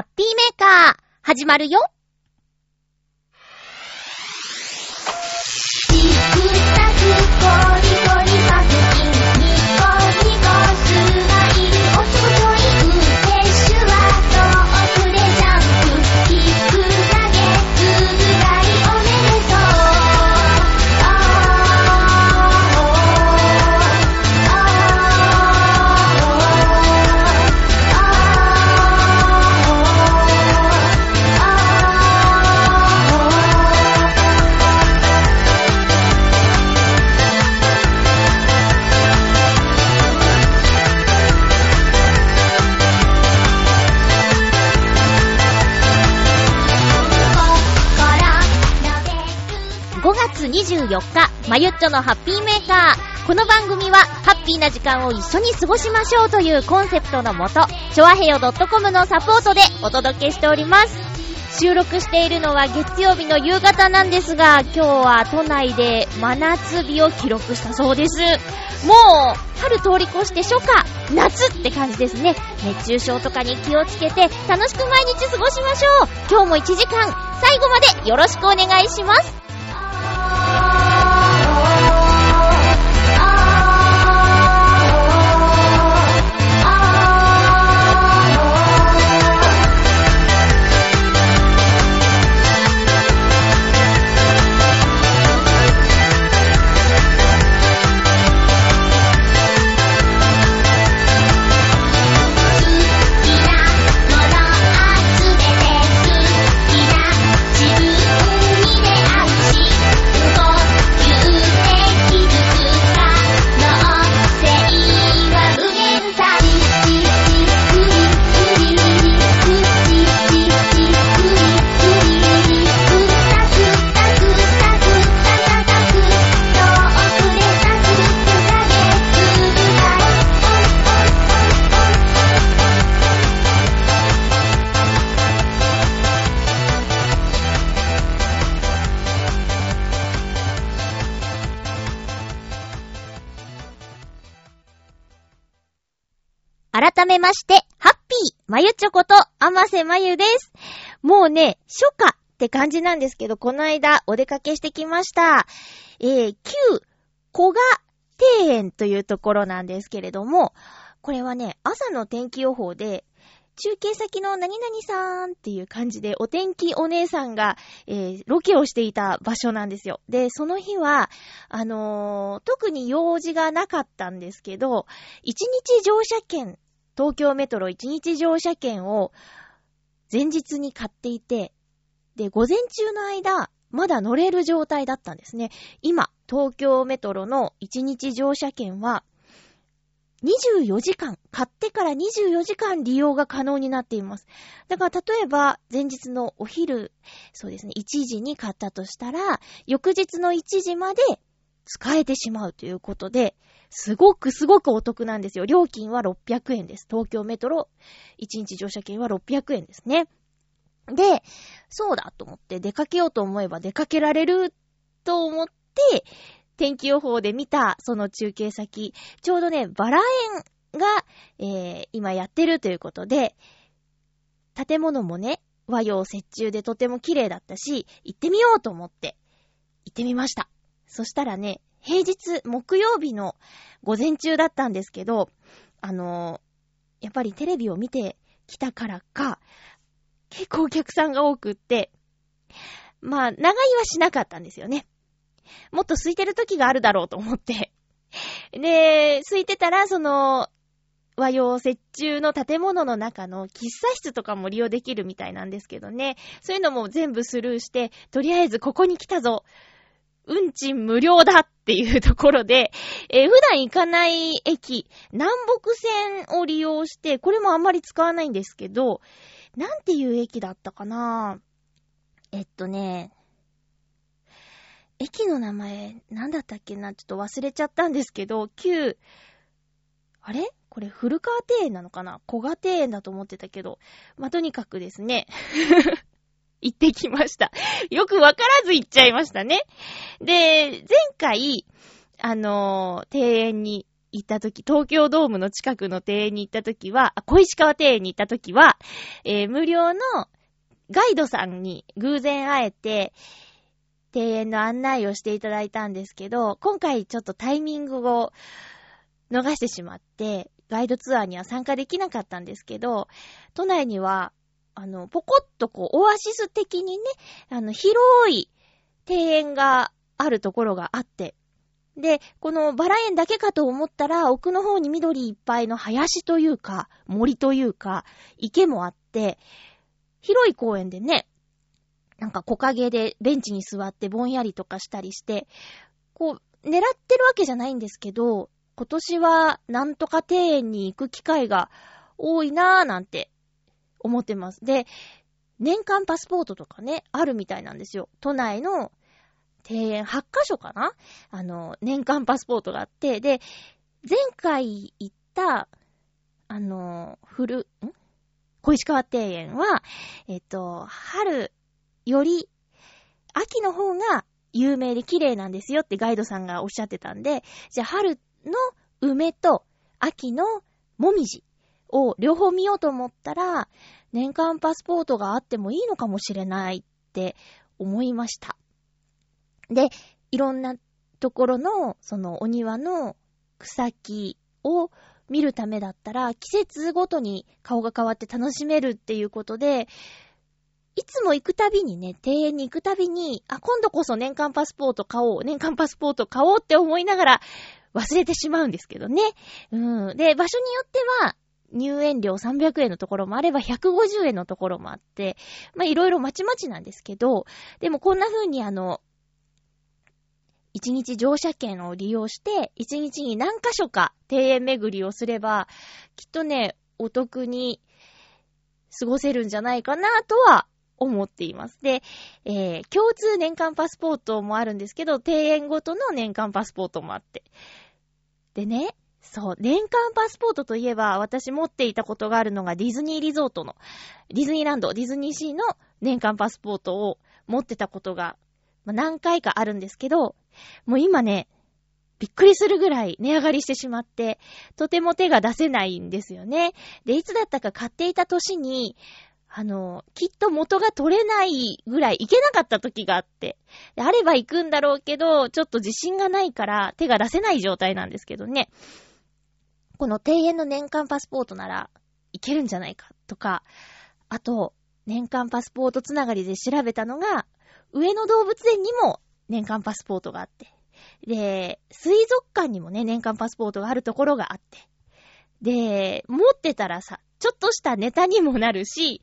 ハッピーメーカー、始まるよ。4日、まゆっちょのハッピーメーカー。この番組は、ハッピーな時間を一緒に過ごしましょうというコンセプトのもと、ちょわへよ .com のサポートでお届けしております。収録しているのは月曜日の夕方なんですが、今日は都内で真夏日を記録したそうです。もう、春通り越して初夏、夏って感じですね。熱中症とかに気をつけて、楽しく毎日過ごしましょう。今日も1時間、最後までよろしくお願いします。まして、ハッピー、まゆちょこと、あませまゆです。もうね、初夏って感じなんですけど、この間お出かけしてきました。えー、旧小賀庭園というところなんですけれども、これはね、朝の天気予報で、中継先の何々さんっていう感じで、お天気お姉さんが、えー、ロケをしていた場所なんですよ。で、その日は、あのー特に用事がなかったんですけど、一日乗車券、東京メトロ一日乗車券を前日に買っていて、で、午前中の間、まだ乗れる状態だったんですね。今、東京メトロの一日乗車券は、24時間、買ってから24時間利用が可能になっています。だから例えば、前日のお昼、そうですね、1時に買ったとしたら、翌日の1時まで使えてしまうということで、すごくすごくお得なんですよ。料金は600円です。東京メトロ1日乗車券は600円ですね。で、そうだと思って出かけようと思えば出かけられると思って、天気予報で見たその中継先、ちょうどね、バラ園が、えー、今やってるということで、建物もね、和洋折衷でとても綺麗だったし、行ってみようと思って、行ってみました。そしたらね、平日、木曜日の午前中だったんですけど、あのーやっぱりテレビを見てきたからか、結構お客さんが多くって、まあ、長居はしなかったんですよね。もっと空いてる時があるだろうと思って。で、空いてたら、その、和洋折衷の建物の中の喫茶室とかも利用できるみたいなんですけどね。そういうのも全部スルーして、とりあえずここに来たぞ。運賃無料だっていうところで、えー普段行かない駅、南北線を利用して、これもあんまり使わないんですけど、なんていう駅だったかな？えっとね、駅の名前、なんだったっけな？ちょっと忘れちゃったんですけど、旧、あれ？これ古川庭園なのかな？小賀庭園だと思ってたけど、まあ、とにかくですね、行ってきました。よくわからず行っちゃいましたね。で、前回、あのー庭園に行った時、東京ドームの近くの庭園に行った時は、小石川庭園に行った時は、えー無料のガイドさんに偶然会えて、庭園の案内をしていただいたんですけど、今回ちょっとタイミングを逃してしまって、ガイドツアーには参加できなかったんですけど、都内には、あの、ポコッとこう、オアシス的にね、あの、広い庭園があるところがあって、で、このバラ園だけかと思ったら、奥の方に緑いっぱいの林というか、森というか、池もあって、広い公園でね、なんか木陰でベンチに座ってぼんやりとかしたりして、こう、狙ってるわけじゃないんですけど、今年はなんとか庭園に行く機会が多いなぁなんて思ってます。で、年間パスポートとかね、あるみたいなんですよ。都内の庭園8カ所かな？あの、年間パスポートがあって、で、前回行った、あの、古、ん？小石川庭園は、えっと、春より秋の方が有名で綺麗なんですよってガイドさんがおっしゃってたんで、じゃあ春の梅と秋のもみじを両方見ようと思ったら、年間パスポートがあってもいいのかもしれないって思いました。で、いろんなところの、そのお庭の草木を見るためだったら、季節ごとに顔が変わって楽しめるっていうことで、いつも行くたびにね、庭園に行くたびに、あ、今度こそ年間パスポート買おう、年間パスポート買おうって思いながら忘れてしまうんですけどね。うん。で、場所によっては、入園料300円のところもあれば150円のところもあって、まあ、いろいろまちまちなんですけど、でもこんな風にあの、一日乗車券を利用して、一日に何箇所か庭園巡りをすれば、きっとね、お得に過ごせるんじゃないかなとは思っています。で、えー、共通年間パスポートもあるんですけど、庭園ごとの年間パスポートもあって。でね、そう、年間パスポートといえば、私持っていたことがあるのがディズニーリゾートの、ディズニーランド、ディズニーシーの年間パスポートを持ってたことが、まあ、何回かあるんですけど、もう今ね、びっくりするぐらい値上がりしてしまって、とても手が出せないんですよね。で、いつだったか買っていた年に、あの、きっと元が取れないぐらい行けなかった時があって。あれば行くんだろうけど、ちょっと自信がないから手が出せない状態なんですけどね。この庭園の年間パスポートならいけるんじゃないかとか、あと、年間パスポートつながりで調べたのが、上野動物園にも年間パスポートがあって、で、水族館にもね、年間パスポートがあるところがあって、で、持ってたらさ、ちょっとしたネタにもなるし、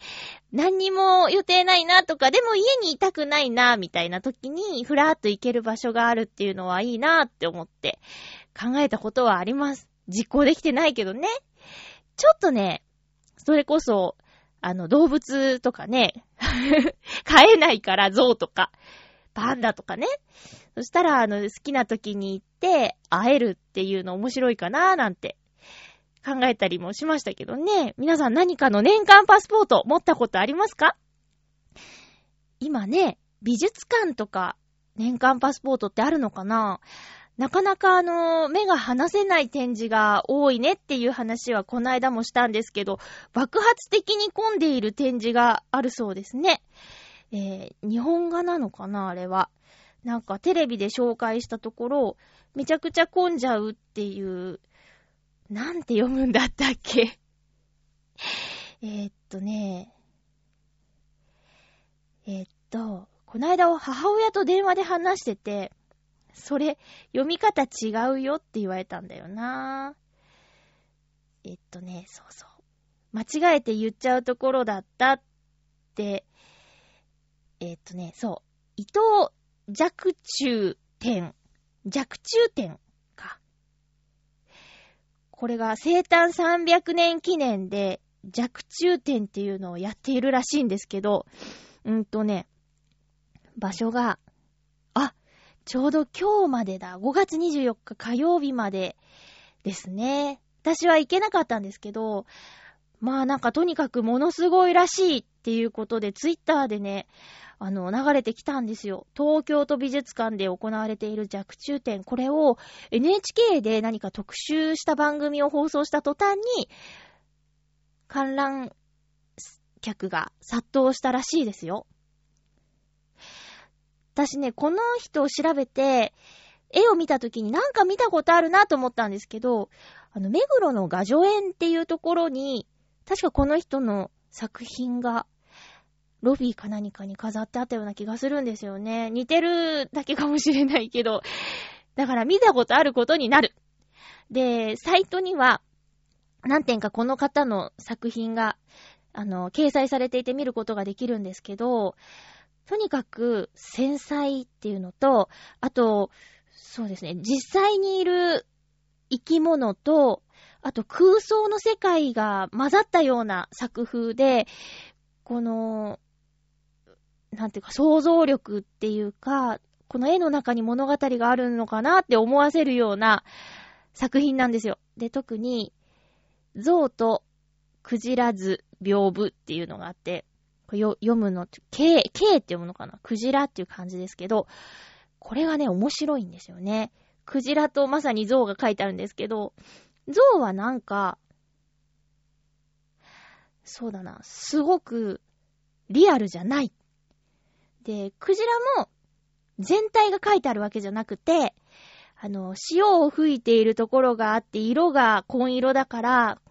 何にも予定ないなとか、でも家にいたくないな、みたいな時に、ふらーっと行ける場所があるっていうのはいいなって思って考えたことはあります。実行できてないけどね。ちょっとね、それこそ、あの、動物とかね、飼えないから象とか、パンダとかね。そしたら、あの、好きな時に行って、会えるっていうの面白いかななんて考えたりもしましたけどね。皆さん何かの年間パスポート持ったことありますか？今ね、美術館とか年間パスポートってあるのかな？なかなかあの、目が離せない展示が多いねっていう話はこの間もしたんですけど、爆発的に混んでいる展示があるそうですね。えー、日本画なのかなあれは。なんかテレビで紹介したところ、めちゃくちゃ混んじゃうっていう、なんて読むんだったっけ えっとね、えーっと、この間母親と電話で話してて、それ、読み方違うよって言われたんだよなえっとね、そうそう。間違えて言っちゃうところだったって、えっとね、そう。伊藤弱中点。弱中点か。これが生誕300年記念で弱中点っていうのをやっているらしいんですけど、うんとね、場所が、ちょうど今日までだ。5月24日火曜日までですね。私は行けなかったんですけど、まあなんかとにかくものすごいらしいっていうことで、ツイッターでね、あの、流れてきたんですよ。東京都美術館で行われている弱中展。これを NHK で何か特集した番組を放送した途端に、観覧客が殺到したらしいですよ。私ね、この人を調べて、絵を見た時になんか見たことあるなと思ったんですけど、あの、目黒の画女園っていうところに、確かこの人の作品が、ロビーか何かに飾ってあったような気がするんですよね。似てるだけかもしれないけど、だから見たことあることになる。で、サイトには、何点かこの方の作品が、あの、掲載されていて見ることができるんですけど、とにかく繊細っていうのと、あと、そうですね、実際にいる生き物と、あと空想の世界が混ざったような作風で、この、なんていうか想像力っていうか、この絵の中に物語があるのかなって思わせるような作品なんですよ。で、特に、象とクジラ図屏風っていうのがあって、読むのって、K、K って読むのかな？クジラっていう感じですけど、これがね、面白いんですよね。クジラとまさに象が書いてあるんですけど、象はなんか、そうだな、すごくリアルじゃない。で、クジラも全体が書いてあるわけじゃなくて、あの、潮を吹いているところがあって、色が紺色だから、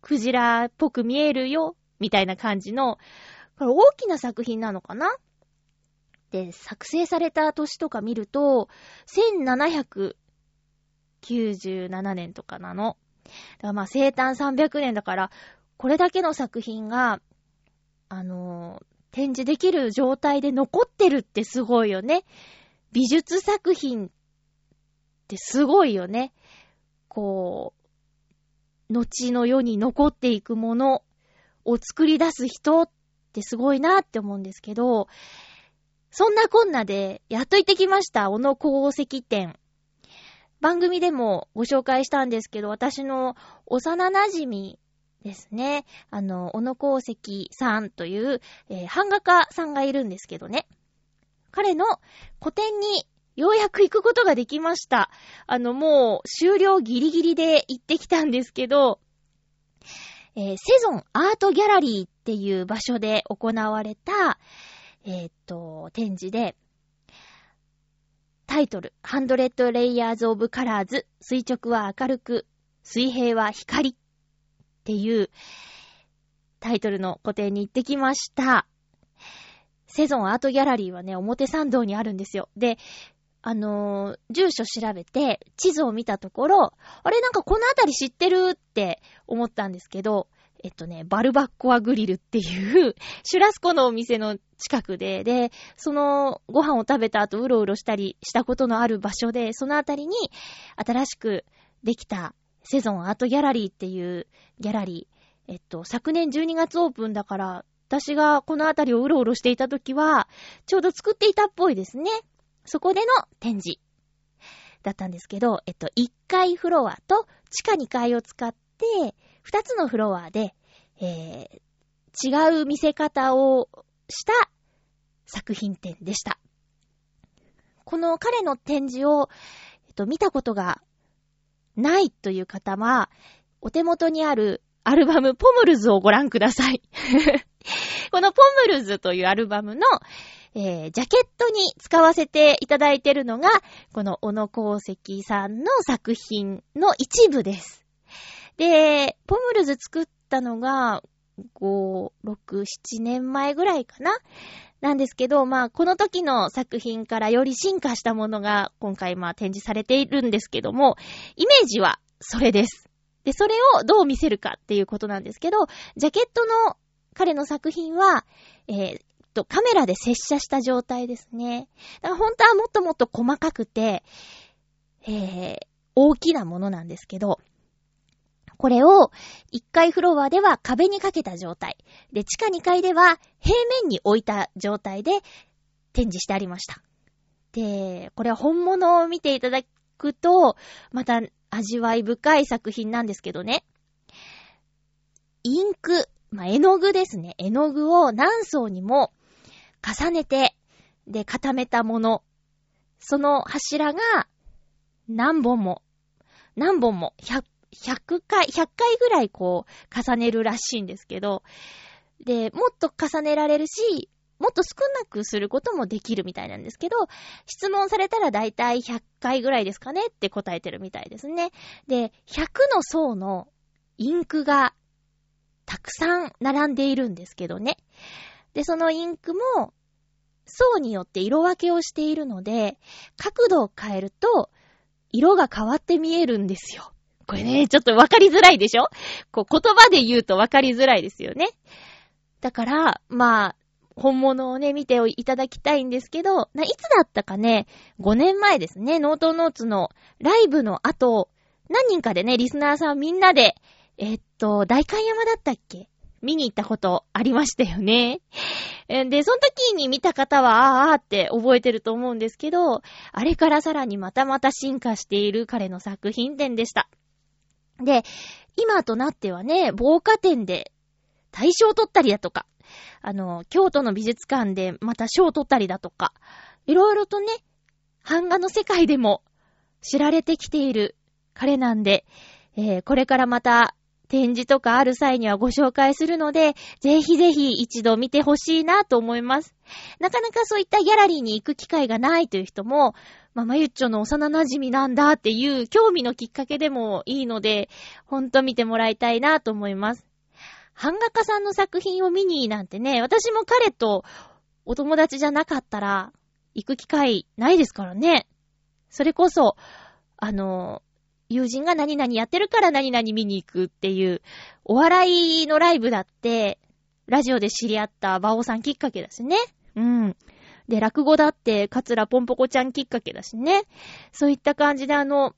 クジラっぽく見えるよ、みたいな感じの、これ大きな作品なのかな？で、作成された年とか見ると、1797年とかなの。だからまあ生誕300年だから、これだけの作品が、あのー、展示できる状態で残ってるってすごいよね。美術作品ってすごいよね。こう、後の世に残っていくものを作り出す人っってすごいなって思うんですけど、そんなこんなで、やっと行ってきました、小野功石店。番組でもご紹介したんですけど、私の幼馴染ですね。あの、小野功石さんという、えー、版画家さんがいるんですけどね。彼の個展にようやく行くことができました。あの、もう終了ギリギリで行ってきたんですけど、えー、セゾンアートギャラリーっていう場所で行われた、えー、っと、展示で、タイトル、ハンドレッドレイヤーズオブカラーズ、垂直は明るく、水平は光っていうタイトルの個展に行ってきました。セゾンアートギャラリーはね、表参道にあるんですよ。で、あのー、住所調べて、地図を見たところ、あれなんかこの辺り知ってるって思ったんですけど、えっとね、バルバッコアグリルっていう シュラスコのお店の近くで、で、そのご飯を食べた後うろうろしたりしたことのある場所で、そのあたりに新しくできたセゾンアートギャラリーっていうギャラリー、えっと、昨年12月オープンだから、私がこのあたりをうろうろしていた時は、ちょうど作っていたっぽいですね。そこでの展示だったんですけど、えっと、1階フロアと地下2階を使って、二つのフロアで、えー、違う見せ方をした作品展でした。この彼の展示を、えっと、見たことがないという方は、お手元にあるアルバムポムルズをご覧ください。このポムルズというアルバムの、えー、ジャケットに使わせていただいているのが、この小野功石さんの作品の一部です。で、ポムルズ作ったのが、5、6、7年前ぐらいかな？なんですけど、まあ、この時の作品からより進化したものが今回まあ展示されているんですけども、イメージはそれです。で、それをどう見せるかっていうことなんですけど、ジャケットの彼の作品は、えー、と、カメラで接写した状態ですね。だから本当はもっともっと細かくて、えー、大きなものなんですけど、これを1階フロアでは壁にかけた状態。で、地下2階では平面に置いた状態で展示してありました。で、これは本物を見ていただくと、また味わい深い作品なんですけどね。インク、まあ、絵の具ですね。絵の具を何層にも重ねて、で、固めたもの。その柱が何本も、何本も、100、100回、100回ぐらいこう、重ねるらしいんですけど、で、もっと重ねられるし、もっと少なくすることもできるみたいなんですけど、質問されたらだいたい100回ぐらいですかねって答えてるみたいですね。で、100の層のインクがたくさん並んでいるんですけどね。で、そのインクも層によって色分けをしているので、角度を変えると色が変わって見えるんですよ。これね、ちょっとわかりづらいでしょ？こう言葉で言うとわかりづらいですよね。だから、まあ、本物をね、見ていただきたいんですけど、いつだったかね、5年前ですね、ノートノーツのライブの後、何人かでね、リスナーさんみんなで、えっと、大観山だったっけ？見に行ったことありましたよね。で、その時に見た方は、あーあーって覚えてると思うんですけど、あれからさらにまたまた進化している彼の作品展でした。で、今となってはね、防火展で大賞を取ったりだとか、あの、京都の美術館でまた賞を取ったりだとか、いろいろとね、版画の世界でも知られてきている彼なんで、えー、これからまた展示とかある際にはご紹介するので、ぜひぜひ一度見てほしいなと思います。なかなかそういったギャラリーに行く機会がないという人も、まあ、まゆっちょの幼馴染なんだっていう興味のきっかけでもいいので、ほんと見てもらいたいなと思います。版画家さんの作品を見になんてね、私も彼とお友達じゃなかったら、行く機会ないですからね。それこそ、あの、友人が何々やってるから何々見に行くっていう、お笑いのライブだって、ラジオで知り合った馬王さんきっかけだしね。うん。で、落語だって、カツラポンポコちゃんきっかけだしね。そういった感じであの、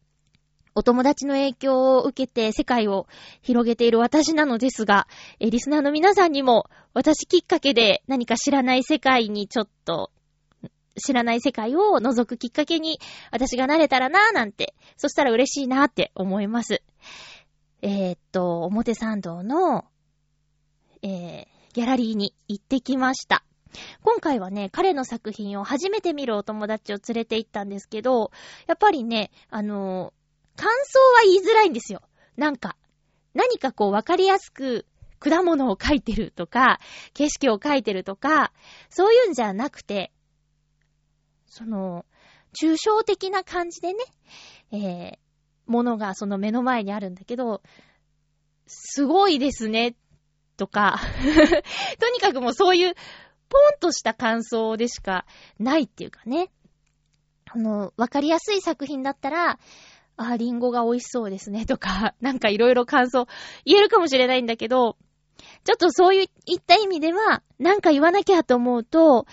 お友達の影響を受けて世界を広げている私なのですが、え、リスナーの皆さんにも私きっかけで何か知らない世界にちょっと、知らない世界を覗くきっかけに私がなれたらなぁなんて、そしたら嬉しいなって思います。えー、っと、表参道の、えー、ギャラリーに行ってきました。今回はね、彼の作品を初めて見るお友達を連れて行ったんですけど、やっぱりね、あの感想は言いづらいんですよ。なんか、何かこう分かりやすく果物を描いてるとか、景色を描いてるとか、そういうんじゃなくて、その、抽象的な感じでね、えー、ものがその目の前にあるんだけど、すごいですね、とか とにかくもうそういう、ポンとした感想でしかないっていうかね。あの、わかりやすい作品だったら、あ、リンゴが美味しそうですねとか、なんかいろいろ感想言えるかもしれないんだけど、ちょっとそういった意味では、なんか言わなきゃと思うと、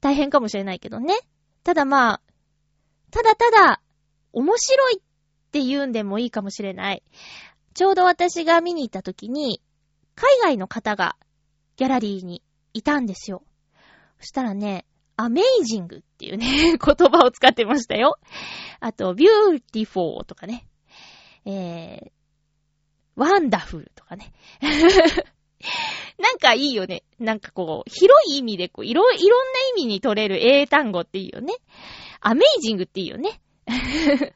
大変かもしれないけどね。ただまあ、ただただ、面白いって言うんでもいいかもしれない。ちょうど私が見に行った時に、海外の方がギャラリーにいたんですよ。そしたらね、アメイジングっていうね、言葉を使ってましたよ。あと、 beautiful とかね。えー、 wonderful とかね。なんかいいよね。なんかこう、広い意味でこう、いろ、いろんな意味に取れる英単語っていいよね。 amazing っていいよね。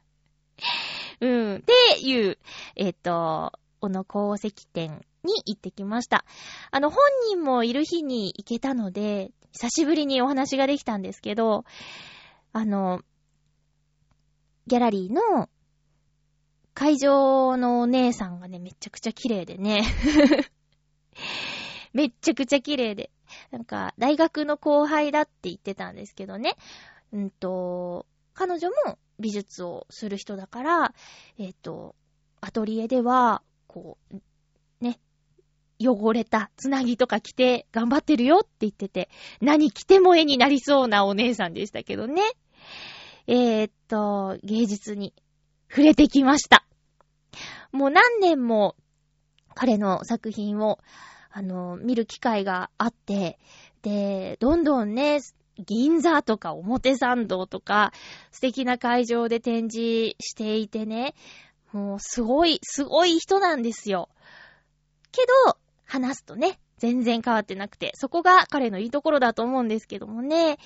うん。っていう、えっ、ー、と、この功績展に行ってきました。あの、本人もいる日に行けたので、久しぶりにお話ができたんですけど、あの、ギャラリーの会場のお姉さんがね、めちゃくちゃ綺麗でね。めっちゃくちゃ綺麗で。なんか、大学の後輩だって言ってたんですけどね。うんと、彼女も美術をする人だから、えっ、ー、と、アトリエでは、こう、ね、汚れたつなぎとか着て頑張ってるよって言ってて、何着ても絵になりそうなお姉さんでしたけどね。えー、っと、芸術に触れてきました。もう何年も彼の作品を、あの、見る機会があって、で、どんどんね、銀座とか表参道とか素敵な会場で展示していてね、もうすごい、すごい人なんですよ。けど、話すとね、全然変わってなくて、そこが彼のいいところだと思うんですけどもね。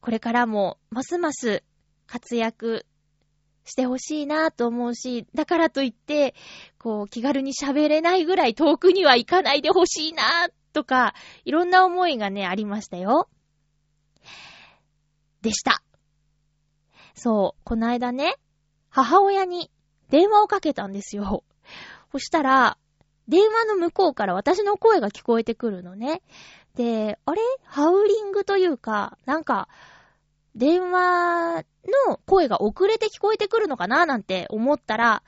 これからも、ますます活躍してほしいなと思うし、だからといって、こう、気軽に喋れないぐらい遠くには行かないでほしいなとか、いろんな思いがね、ありましたよ。でした。そう、この間ね、母親に電話をかけたんですよ。そしたら、電話の向こうから私の声が聞こえてくるのね。で、あれ？ハウリングというか、なんか、電話の声が遅れて聞こえてくるのかななんて思ったら、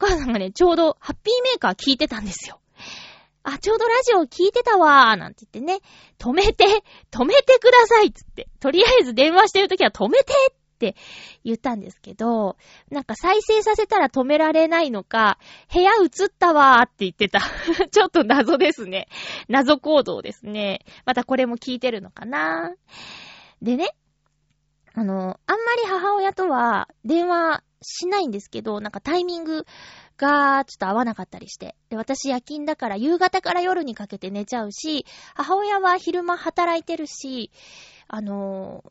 お母さんがね、ちょうどハッピーメーカー聞いてたんですよ。あ、ちょうどラジオ聞いてたわー、なんて言ってね、止めて、止めてくださいつって、とりあえず電話してるときは止めてって言ったんですけど、なんか再生させたら止められないのか、部屋映ったわーって言ってた。ちょっと謎ですね。謎行動ですね。またこれも聞いてるのかなでね、あの、あんまり母親とは電話しないんですけど、なんかタイミングがちょっと合わなかったりして。で、私夜勤だから夕方から夜にかけて寝ちゃうし、母親は昼間働いてるし、あの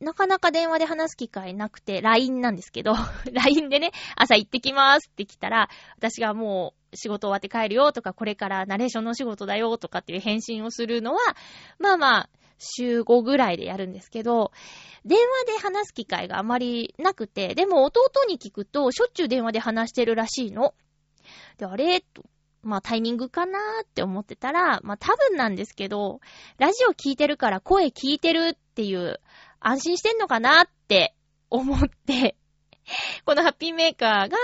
なかなか電話で話す機会なくて、LINE なんですけど、LINE でね、朝行ってきますって来たら、私がもう仕事終わって帰るよとか、これからナレーションの仕事だよとかっていう返信をするのは、まあまあ、週5ぐらいでやるんですけど、電話で話す機会があまりなくて、でも弟に聞くと、しょっちゅう電話で話してるらしいの。で、あれ？と、まあタイミングかなーって思ってたら、まあ多分なんですけど、ラジオ聞いてるから声聞いてるっていう安心してんのかなって思ってこのハッピーメーカーが、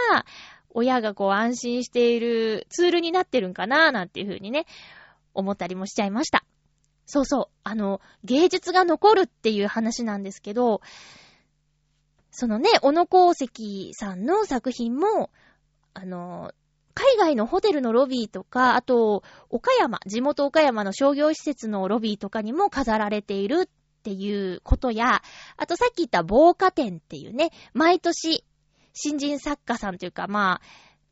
親がこう安心しているツールになってるんかななんていうふうにね、思ったりもしちゃいました。そうそう。あの、芸術が残るっていう話なんですけど、そのね、小野功石さんの作品も、あの、海外のホテルのロビーとか、あと、岡山、地元岡山の商業施設のロビーとかにも飾られているっていうことや、あとさっき言った防火展っていうね、毎年、新人作家さんというか、ま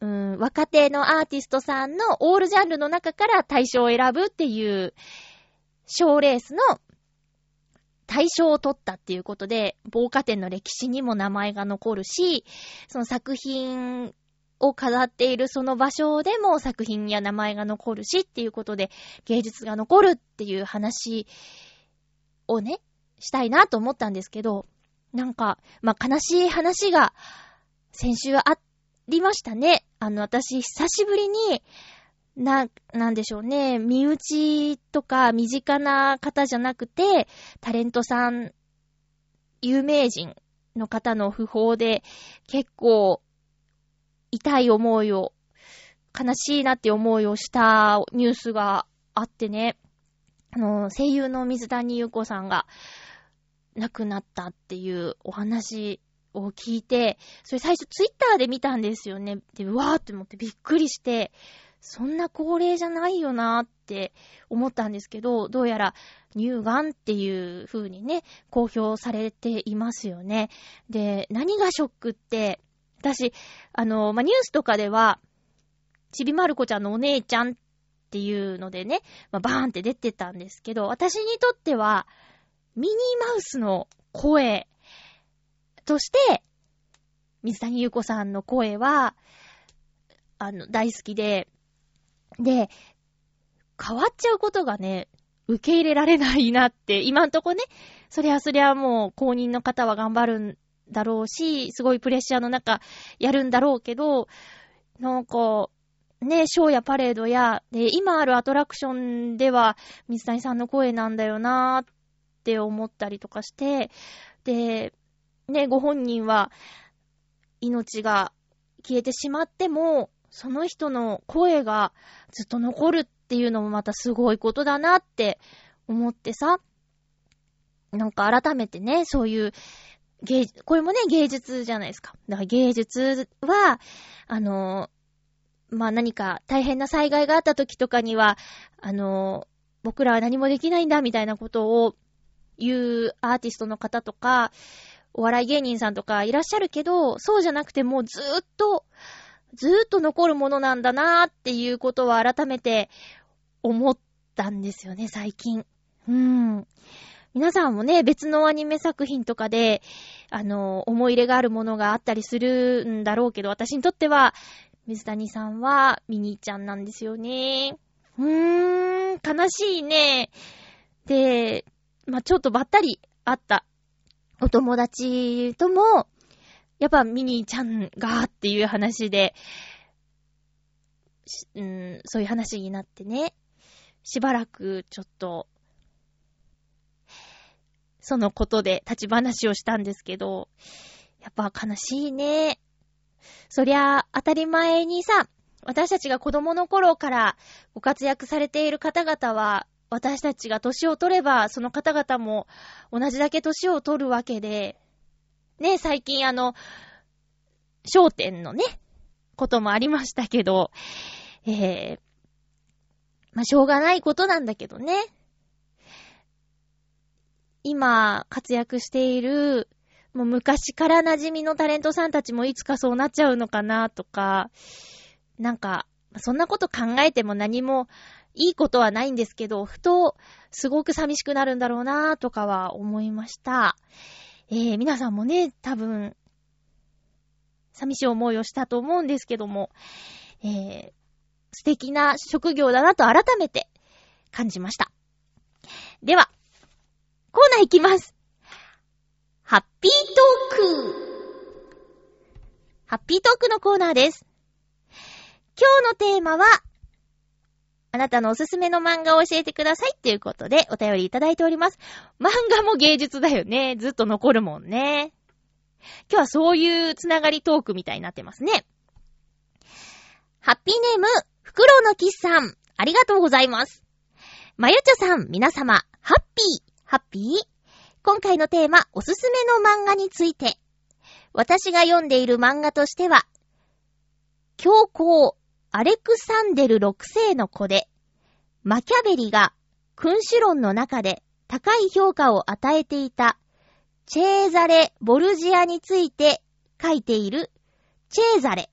あ、うん、若手のアーティストさんのオールジャンルの中から対象を選ぶっていう、賞レースの大賞を取ったっていうことで、防火店の歴史にも名前が残るし、その作品を飾っているその場所でも作品や名前が残るしっていうことで、芸術が残るっていう話をね、したいなと思ったんですけど、なんか、まあ、悲しい話が先週ありましたね。あの、私、久しぶりに、な、なんでしょうね。身内とか身近な方じゃなくて、タレントさん、有名人の方の訃報で、結構、痛い思いを、悲しいなって思いをしたニュースがあってね。あの、声優の水谷優子さんが亡くなったっていうお話を聞いて、それ最初ツイッターで見たんですよね。で、うわーって思ってびっくりして、そんな高齢じゃないよなーって思ったんですけど、どうやら乳がんっていう風にね、公表されていますよね。で、何がショックって、私、あの、まあ、ニュースとかでは、ちびまる子ちゃんのお姉ちゃんっていうのでね、まあ、バーンって出てたんですけど、私にとっては、ミニーマウスの声として、水谷優子さんの声は、あの、大好きで、で、変わっちゃうことがね、受け入れられないなって、今んとこね、そりゃそりゃもう公認の方は頑張るんだろうし、すごいプレッシャーの中やるんだろうけど、なんか、ね、ショーやパレードや、で、今あるアトラクションでは、水谷さんの声なんだよなーって思ったりとかして、で、ね、ご本人は、命が消えてしまっても、その人の声がずっと残るっていうのもまたすごいことだなって思ってさ、なんか改めてね、そういう芸、これもね、芸術じゃないですか。だから芸術は、あの、まあ、何か大変な災害があった時とかには、あの、僕らは何もできないんだみたいなことを言うアーティストの方とか、お笑い芸人さんとかいらっしゃるけど、そうじゃなくてもうずーっと、ずーっと残るものなんだなーっていうことは改めて思ったんですよね、最近。うーん。皆さんもね、別のアニメ作品とかで、あの、思い入れがあるものがあったりするんだろうけど、私にとっては、水谷さんはミニーちゃんなんですよね。うーん、悲しいね。で、まあ、ちょっとばったり会ったお友達とも、やっぱミニーちゃんがっていう話で、うん、そういう話になってね、しばらくちょっと、そのことで立ち話をしたんですけど、やっぱ悲しいね。そりゃ、当たり前にさ、私たちが子供の頃からご活躍されている方々は、私たちが年を取れば、その方々も同じだけ年を取るわけで、ね、最近あの、商店のね、こともありましたけど、えー、まあ、しょうがないことなんだけどね。今、活躍している、もう昔から馴染みのタレントさんたちもいつかそうなっちゃうのかなとか、なんか、そんなこと考えても何もいいことはないんですけど、ふと、すごく寂しくなるんだろうなぁとかは思いました。えー、皆さんもね、多分、寂しい思いをしたと思うんですけども、えー、素敵な職業だなと改めて感じました。では、コーナーいきます。ハッピートークハッピートークのコーナーです。今日のテーマは、あなたのおすすめの漫画を教えてくださいっていうことでお便りいただいております。漫画も芸術だよね。ずっと残るもんね。今日はそういうつながりトークみたいになってますね。ハッピーネーム、フクロウのキスさん、ありがとうございます。まゆちょさん、皆様、ハッピー、ハッピー？今回のテーマ、おすすめの漫画について。私が読んでいる漫画としては、教皇、アレクサンデル6世の子で、マキャベリが君主論の中で高い評価を与えていたチェーザレ・ボルジアについて書いているチェーザレ。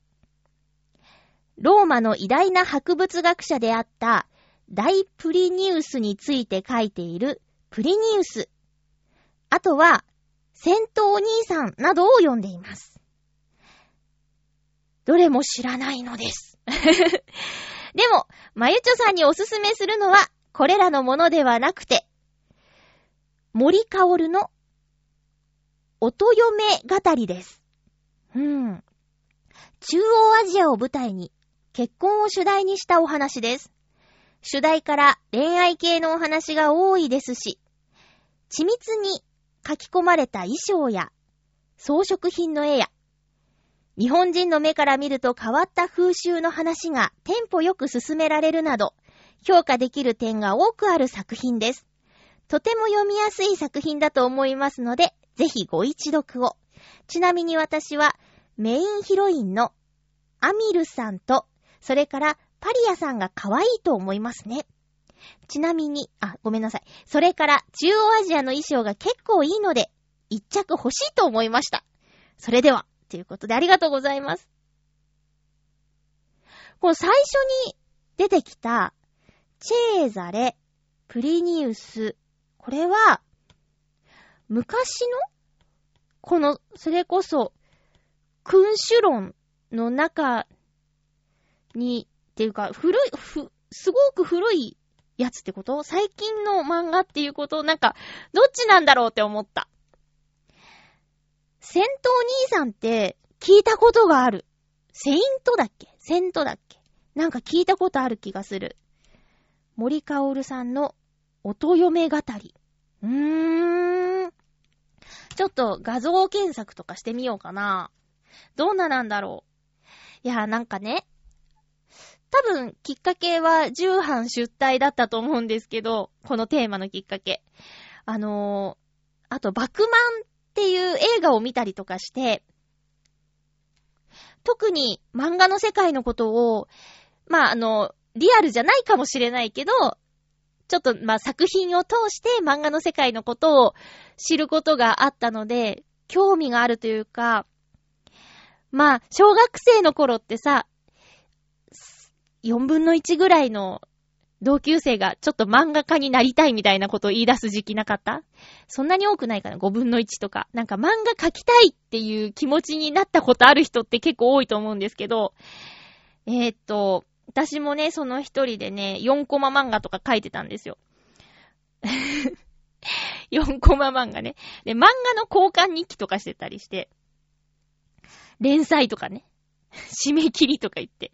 ローマの偉大な博物学者であった大プリニウスについて書いているプリニウス。あとは、戦闘お兄さんなどを読んでいます。どれも知らないのです。でも、まゆちょさんにおすすめするのは、これらのものではなくて、森かおるの音嫁語りです。うん。中央アジアを舞台に、結婚を主題にしたお話です。主題から恋愛系のお話が多いですし、緻密に書き込まれた衣装や装飾品の絵や、日本人の目から見ると変わった風習の話がテンポよく進められるなど、評価できる点が多くある作品です。とても読みやすい作品だと思いますので、ぜひご一読を。ちなみに私はメインヒロインのアミルさんと、それからパリアさんが可愛いと思いますね。ちなみに、あ、ごめんなさい。それから中央アジアの衣装が結構いいので、一着欲しいと思いました。それでは、ということでありがとうございます。この最初に出てきた、チェーザレ、プリニウス。これは、昔のこの、それこそ、君主論の中に、っていうか、古い、ふ、すごく古いやつってこと？最近の漫画っていうこと？なんか、どっちなんだろうって思った。セント兄さんって聞いたことがある。セイントだっけ？セントだっけ？なんか聞いたことある気がする。森かおるさんの音嫁語り。うーん。ちょっと画像検索とかしてみようかな。どんななんだろう。いや、なんかね。多分、きっかけは、重版出退だったと思うんですけど、このテーマのきっかけ。あのー、あと、バクマンっっていう映画を見たりとかして、特に漫画の世界のことを、まあ、あの、リアルじゃないかもしれないけど、ちょっと、まあ、作品を通して漫画の世界のことを知ることがあったので、興味があるというか、まあ、小学生の頃ってさ、4分の1ぐらいの同級生がちょっと漫画家になりたいみたいなことを言い出す時期なかった？そんなに多くないかな ?5 分の1とか。なんか漫画描きたいっていう気持ちになったことある人って結構多いと思うんですけど、えー、っと、私もね、その一人でね、4コマ漫画とか書いてたんですよ。4コマ漫画ね。で、漫画の交換日記とかしてたりして、連載とかね。締め切りとか言って。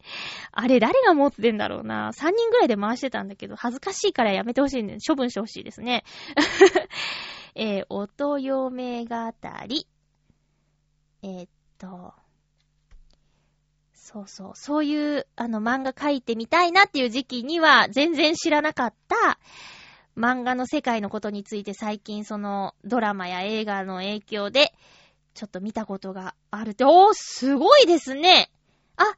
あれ誰が持ってんだろうな。3人ぐらいで回してたんだけど、恥ずかしいからやめてほしいんで、処分してほしいですね。えー、音嫁語り。えー、っと、そうそう、そういう、あの、漫画描いてみたいなっていう時期には、全然知らなかった、漫画の世界のことについて最近そのドラマや映画の影響でちょっと見たことがあるって、おー、すごいですねあ、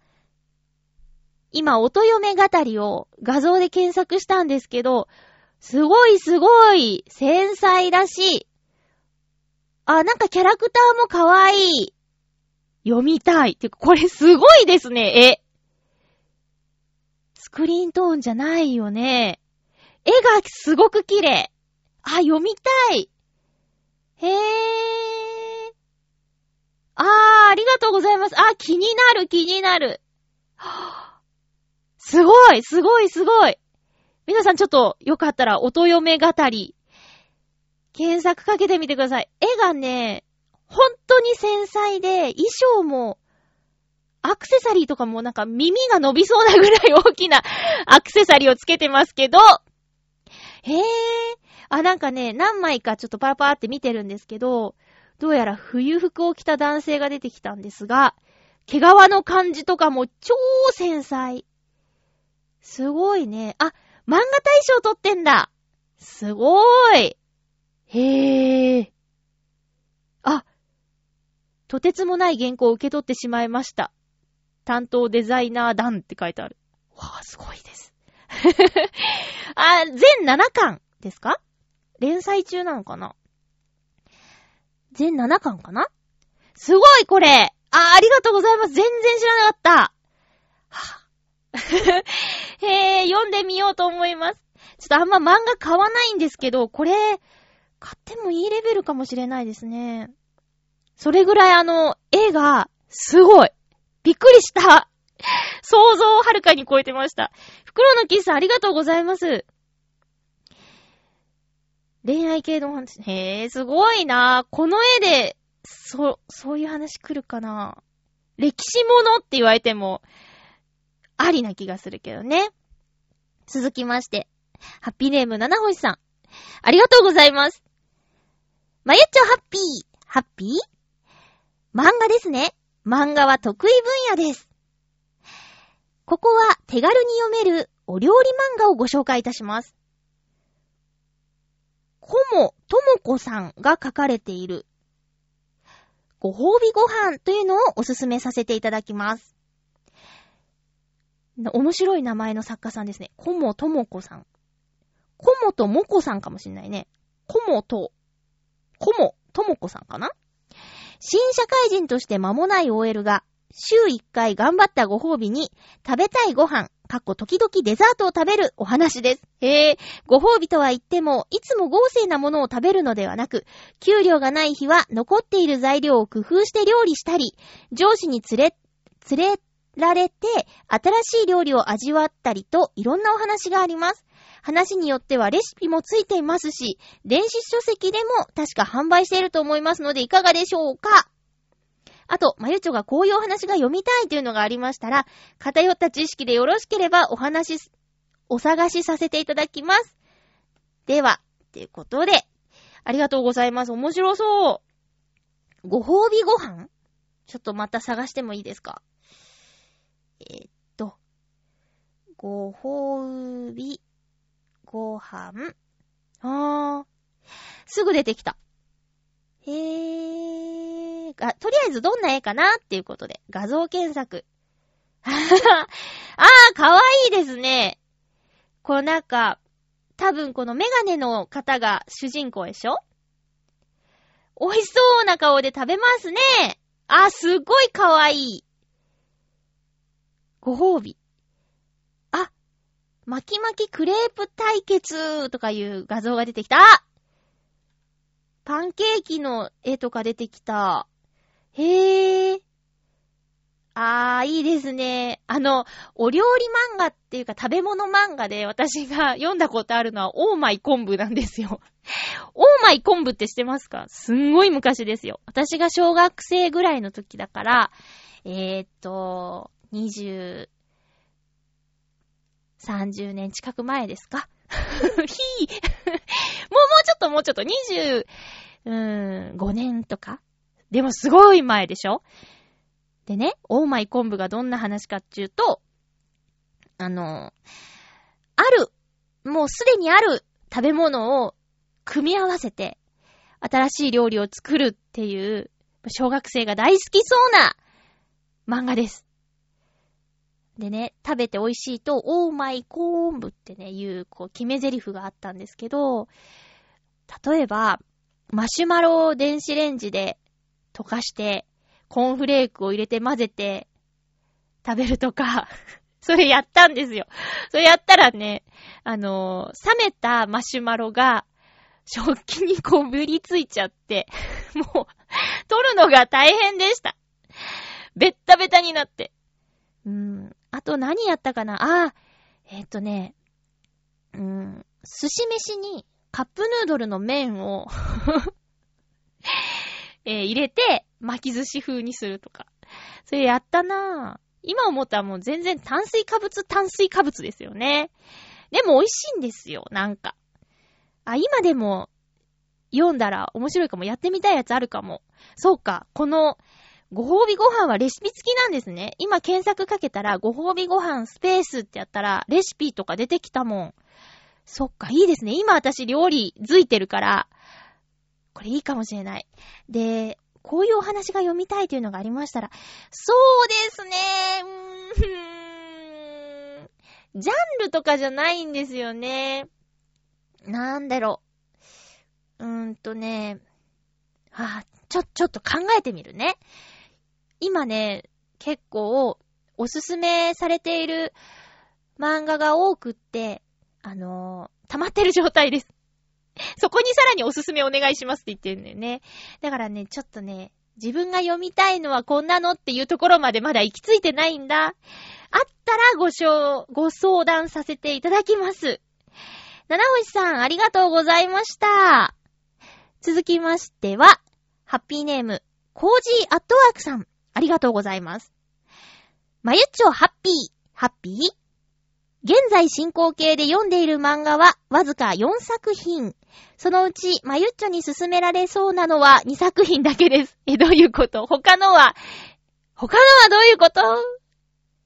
今、音嫁語りを画像で検索したんですけど、すごいすごい、繊細だし、あ、なんかキャラクターも可愛い。読みたい。てか、これすごいですね、絵。スクリーントーンじゃないよね。絵がすごく綺麗。あ、読みたい。へー。あー、ありがとうございます。あ、気になる、気になる。すごい、すごい、すごい。皆さんちょっとよかったら音嫁語り、検索かけてみてください。絵がね、本当に繊細で、衣装も、アクセサリーとかもなんか耳が伸びそうなぐらい大きな アクセサリーをつけてますけど、へえ。あ、なんかね、何枚かちょっとパラパラって見てるんですけど、どうやら冬服を着た男性が出てきたんですが、毛皮の感じとかも超繊細。すごいね。あ、漫画大賞撮ってんだ。すごーい。へえ。あ、とてつもない原稿を受け取ってしまいました。担当デザイナー団って書いてある。わあ、すごいです。あ、全7巻ですか？連載中なのかな？全7巻かな？すごいこれあ、ありがとうございます全然知らなかったは へえ、読んでみようと思います。ちょっとあんま漫画買わないんですけど、これ、買ってもいいレベルかもしれないですね。それぐらいあの、絵が、すごいびっくりした想像をはるかに超えてました。袋のキスありがとうございます。恋愛系の話。へえ、すごいなこの絵で、そ、そういう話来るかな歴史ものって言われても、ありな気がするけどね。続きまして、ハッピーネーム七星さん。ありがとうございます。まゆっちょハッピー。ハッピー？漫画ですね。漫画は得意分野です。ここは手軽に読めるお料理漫画をご紹介いたします。コモともこさんが書かれているご褒美ご飯というのをおすすめさせていただきます。面白い名前の作家さんですね。コモともこさん。コモともこさんかもしんないね。コモと、コモともこさんかな新社会人として間もない OL が週1回頑張ったご褒美に、食べたいご飯、かっこ時々デザートを食べるお話です。へえ、ご褒美とは言っても、いつも豪勢なものを食べるのではなく、給料がない日は残っている材料を工夫して料理したり、上司に連れ、連れられて、新しい料理を味わったりと、いろんなお話があります。話によってはレシピもついていますし、電子書籍でも確か販売していると思いますので、いかがでしょうか？あと、まゆちょがこういうお話が読みたいというのがありましたら、偏った知識でよろしければお話、お探しさせていただきます。では、ということで、ありがとうございます。面白そう。ご褒美ご飯？ちょっとまた探してもいいですか？えー、っと、ご褒美ご飯？あー。すぐ出てきた。へー。あ、とりあえずどんな絵かなっていうことで、画像検索。あー、かわいいですね。こうなんか、多分このメガネの方が主人公でしょ？美味しそうな顔で食べますね。ああ、すごいかわいい。ご褒美。あ、巻き巻きクレープ対決とかいう画像が出てきた。あパンケーキの絵とか出てきた。へー。あー、いいですね。あの、お料理漫画っていうか食べ物漫画で私が読んだことあるのは、オーマイ昆布なんですよ。オーマイ昆布って知ってますか？すんごい昔ですよ。私が小学生ぐらいの時だから、えー、っと、20、30年近く前ですか？ひー。もうもうちょっともうちょっと、25年とか。でもすごい前でしょ？でね、オーマイ昆布がどんな話かっていうと、あの、ある、もうすでにある食べ物を組み合わせて、新しい料理を作るっていう、小学生が大好きそうな漫画です。でね、食べて美味しいと、オーマイ昆布ってね、いう、こう、決め台詞があったんですけど、例えば、マシュマロを電子レンジで溶かして、コーンフレークを入れて混ぜて食べるとか それやったんですよ。それやったらね、あのー、冷めたマシュマロが食器にこぶりついちゃって もう、取るのが大変でした。ベッタベタになって。うん。あと何やったかな？あえっ、とね、うん、寿司飯にカップヌードルの麺を えー、入れて、巻き寿司風にするとか。それやったなぁ。今思ったらもう全然炭水化物、炭水化物ですよね。でも美味しいんですよ、なんか。あ、今でも読んだら面白いかも。やってみたいやつあるかも。そうか、この、ご褒美ご飯はレシピ付きなんですね。今検索かけたら、ご褒美ご飯スペースってやったら、レシピとか出てきたもん。そっか、いいですね。今私料理づいてるから、これいいかもしれない。で、こういうお話が読みたいというのがありましたら、そうですねうーん。ジャンルとかじゃないんですよね。なんだろう。うーんとね、はぁ、ちょ、ちょっと考えてみるね。今ね、結構、おすすめされている漫画が多くって、あのー、溜まってる状態です。そこにさらにおすすめお願いしますって言ってるんだよね。だからね、ちょっとね、自分が読みたいのはこんなのっていうところまでまだ行き着いてないんだ。あったらごしょう、ご相談させていただきます。七星さん、ありがとうございました。続きましては、ハッピーネーム、コージーアットワークさん、ありがとうございます。まゆっちょハッピー、ハッピー？現在進行形で読んでいる漫画はわずか4作品。そのうち、まゆっちょに勧められそうなのは2作品だけです。え、どういうこと？他のは、他のはどういうこと？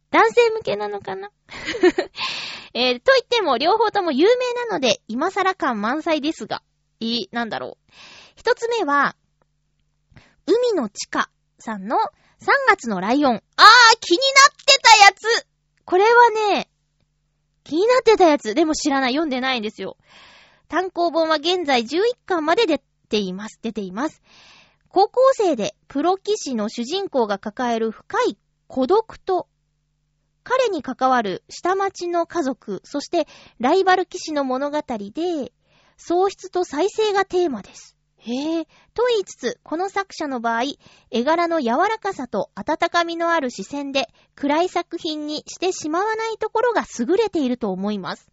男性向けなのかな？えー、と言っても両方とも有名なので、今更感満載ですが、い、なんだろう？一つ目は、海の地下さんの3月のライオン。あー、気になってたやつこれはね、気になってたやつ、でも知らない、読んでないんですよ。単行本は現在11巻まで出ています。出ています。高校生でプロ棋士の主人公が抱える深い孤独と、彼に関わる下町の家族、そしてライバル騎士の物語で、喪失と再生がテーマです。へえ。と言いつつ、この作者の場合、絵柄の柔らかさと温かみのある視線で、暗い作品にしてしまわないところが優れていると思います。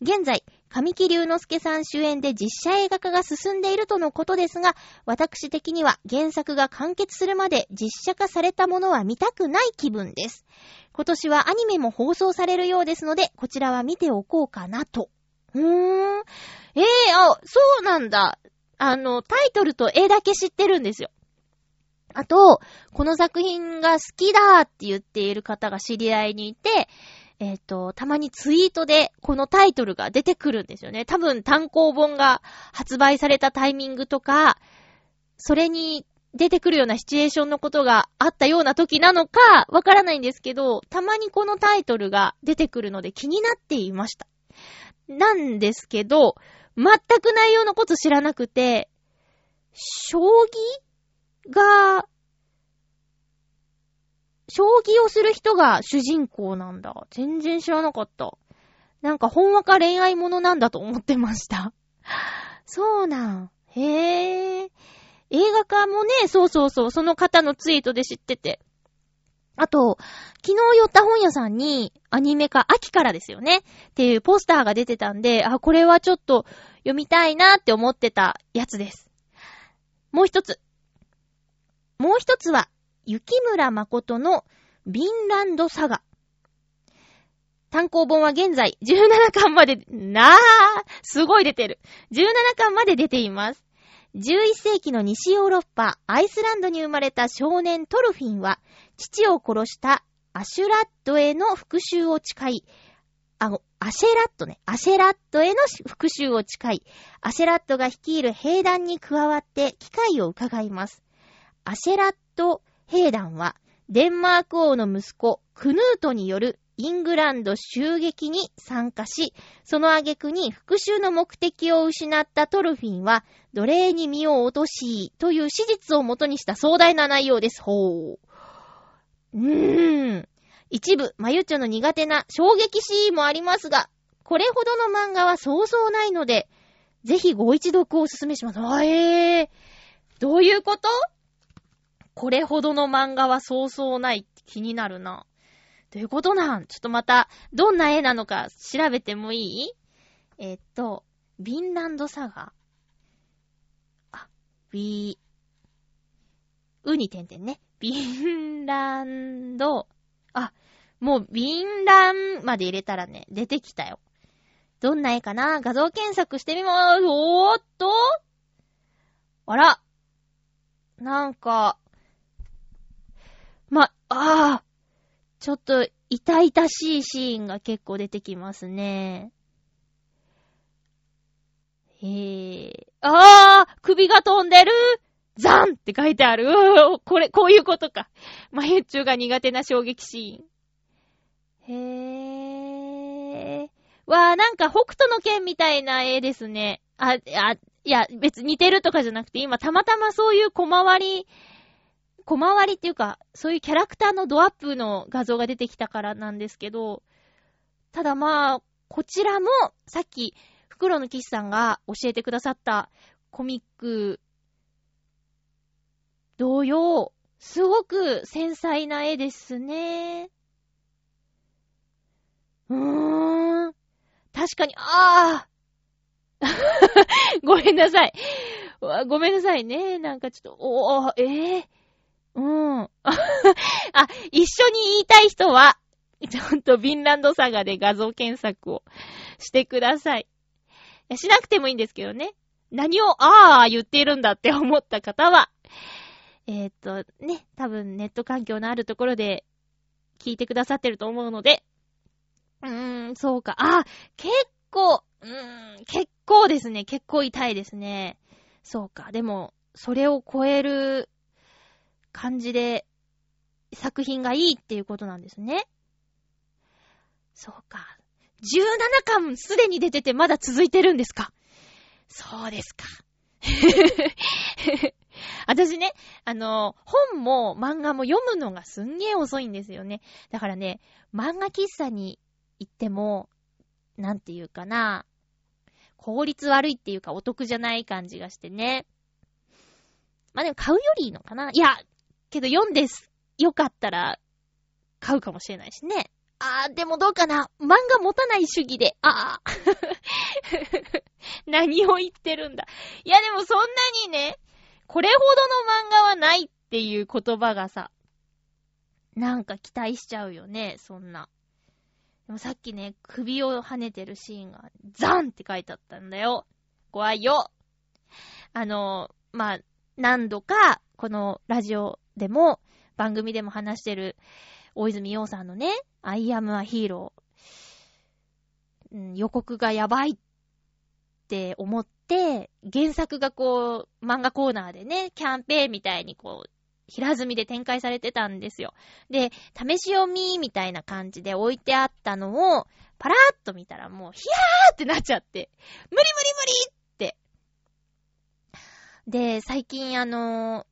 現在、神木隆之介さん主演で実写映画化が進んでいるとのことですが、私的には原作が完結するまで実写化されたものは見たくない気分です。今年はアニメも放送されるようですので、こちらは見ておこうかなと。うーん。ええー、あ、そうなんだ。あの、タイトルと絵だけ知ってるんですよ。あと、この作品が好きだって言っている方が知り合いにいて、えっ、ー、と、たまにツイートでこのタイトルが出てくるんですよね。多分単行本が発売されたタイミングとか、それに出てくるようなシチュエーションのことがあったような時なのか、わからないんですけど、たまにこのタイトルが出てくるので気になっていました。なんですけど、全く内容のこと知らなくて、将棋が将棋をする人が主人公なんだ。全然知らなかった。なんか、ほんわか恋愛ものなんだと思ってました。そうなん。へえ。映画化もね、そうそうそう、その方のツイートで知ってて。あと、昨日寄った本屋さんにアニメ化、秋からですよね。っていうポスターが出てたんで、あ、これはちょっと読みたいなって思ってたやつです。もう一つ。もう一つは、雪村誠のビンランドサガ。単行本は現在17巻まで、なあ、すごい出てる。17巻まで出ています。11世紀の西ヨーロッパ、アイスランドに生まれた少年トルフィンは、父を殺したアシュラットへの復讐を誓い、あの、アシェラットね、アシェラットへの復讐を誓い、アシェラットが率いる兵団に加わって機会を伺います。アシェラット兵団は、デンマーク王の息子、クヌートによるイングランド襲撃に参加し、その挙句に復讐の目的を失ったトルフィンは、奴隷に身を落とし、という史実をもとにした壮大な内容です。ほう。うーん。一部、まゆっちょの苦手な衝撃シーンもありますが、これほどの漫画はそうそうないので、ぜひご一読をお勧めします。あえー。どういうこと？これほどの漫画はそうそうないって気になるな。どういうことなん？ちょっとまた、どんな絵なのか調べてもいい？えっと、ビンランドサガあ、ビー、うに点々ね。ビンランド、あ、もうビンランまで入れたらね、出てきたよ。どんな絵かな？画像検索してみまーす。おーっとあら。なんか、ま、ああ、ちょっと痛々しいシーンが結構出てきますね。へえ。ああ首が飛んでるザンって書いてある。う ーこれ、こういうことか。まゆっちゅうが苦手な衝撃シーン。へえ。わあ、なんか北斗の剣みたいな絵ですね。あ、あ、いや、別に似てるとかじゃなくて、今たまたまそういう小回り、小回りっていうか、そういうキャラクターのドアップの画像が出てきたからなんですけど、ただまあ、こちらも、さっき、袋の騎士さんが教えてくださったコミック、同様、すごく繊細な絵ですね。うーん。確かに、ああ ごめんなさい。ごめんなさいね。なんかちょっと、おー、ええうん。あ、一緒に言いたい人は、ちょっとビンランドサガで画像検索をしてください。しなくてもいいんですけどね。何を、ああ、言っているんだって思った方は、えーっと、ね、多分ネット環境のあるところで聞いてくださってると思うので、うーん、そうか。あ、結構、うーん、結構ですね。結構痛いですね。そうか。でも、それを超える感じで作品がいいっていうことなんですね。そうか。17巻すでに出ててまだ続いてるんですか？そうですか。私ね、あの、本も漫画も読むのがすんげえ遅いんですよね。だからね、漫画喫茶に行っても、なんていうかな、効率悪いっていうかお得じゃない感じがしてね。まあでも買うよりいいのかないや、けど読んです。よかったら、買うかもしれないしね。あー、でもどうかな漫画持たない主義で。あー。何を言ってるんだ。いやでもそんなにね、これほどの漫画はないっていう言葉がさ、なんか期待しちゃうよね、そんな。でもさっきね、首を跳ねてるシーンが、ザンって書いてあったんだよ。怖いよ。あの、まあ、何度か、このラジオでも、番組でも話してる、大泉洋さんのね、I am a hero、うん、予告がやばいって思って、原作がこう、漫画コーナーでね、キャンペーンみたいにこう、平積みで展開されてたんですよ。で、試し読みみたいな感じで置いてあったのを、パラーっと見たらもう、ヒヤーってなっちゃって、無理無理無理って。で、最近あの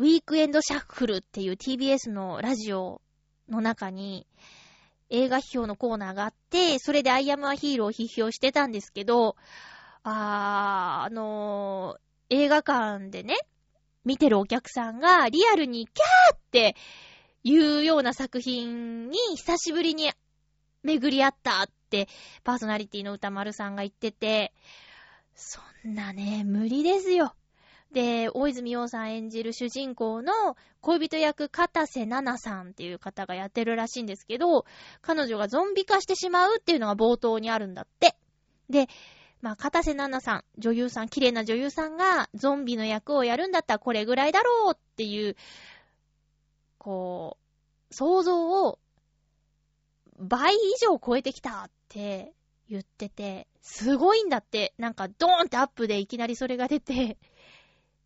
ウィークエンドシャッフルっていう TBS のラジオの中に、映画批評のコーナーがあって、それでアイアムアヒーローを批評してたんですけど、あー、あのー映画館でね、見てるお客さんがリアルにキャーっていうような作品に久しぶりに巡り合ったってパーソナリティの歌丸さんが言ってて、そんなね、無理ですよ。で、大泉洋さん演じる主人公の恋人役片瀬奈々さんっていう方がやってるらしいんですけど、彼女がゾンビ化してしまうっていうのが冒頭にあるんだって。で、まあ、片瀬奈々さん、女優さん、綺麗な女優さんがゾンビの役をやるんだったらこれぐらいだろうっていう、こう、想像を倍以上超えてきたって言ってて、すごいんだって、なんかドーンってアップでいきなりそれが出て、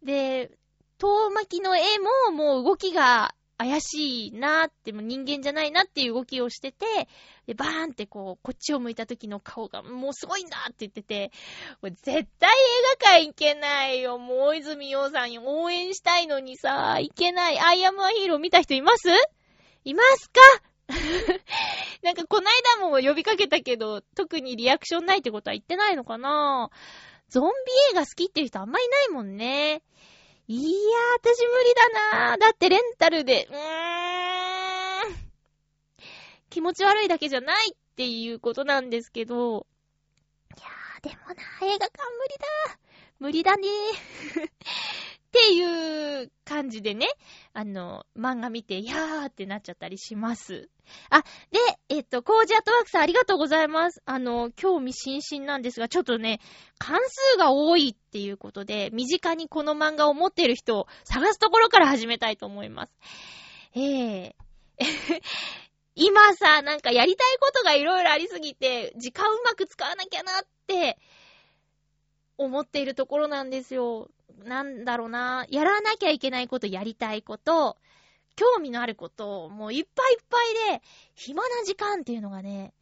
で、遠巻きの絵ももう動きが怪しいなーって、もう人間じゃないなっていう動きをしてて、で、バーンってこう、こっちを向いた時の顔がもうすごいんだって言ってて、絶対映画館行けないよ。もう大泉洋さんに応援したいのにさ、行けない。アイアムアヒーロー見た人います？いますか？なんかこないだも呼びかけたけど、特にリアクションないってことは言ってないのかな？ぁゾンビ映画好きっていう人あんまいないもんね。いやー、私無理だなー。だってレンタルで、うーん。気持ち悪いだけじゃないっていうことなんですけど。いやー、でもな、映画館無理だ。無理だねー。っていう感じでね、あの、漫画見て、やーってなっちゃったりします。あ、で、えっと、コージアットワークさんありがとうございます。あの、興味津々なんですが、ちょっとね、関数が多いっていうことで、身近にこの漫画を持っている人を探すところから始めたいと思います。ええ 今さ、なんかやりたいことがいろいろありすぎて、時間うまく使わなきゃなって、思っているところなんですよ。なんだろうな。やらなきゃいけないこと、やりたいこと、興味のあること、もういっぱいいっぱいで、暇な時間っていうのがね、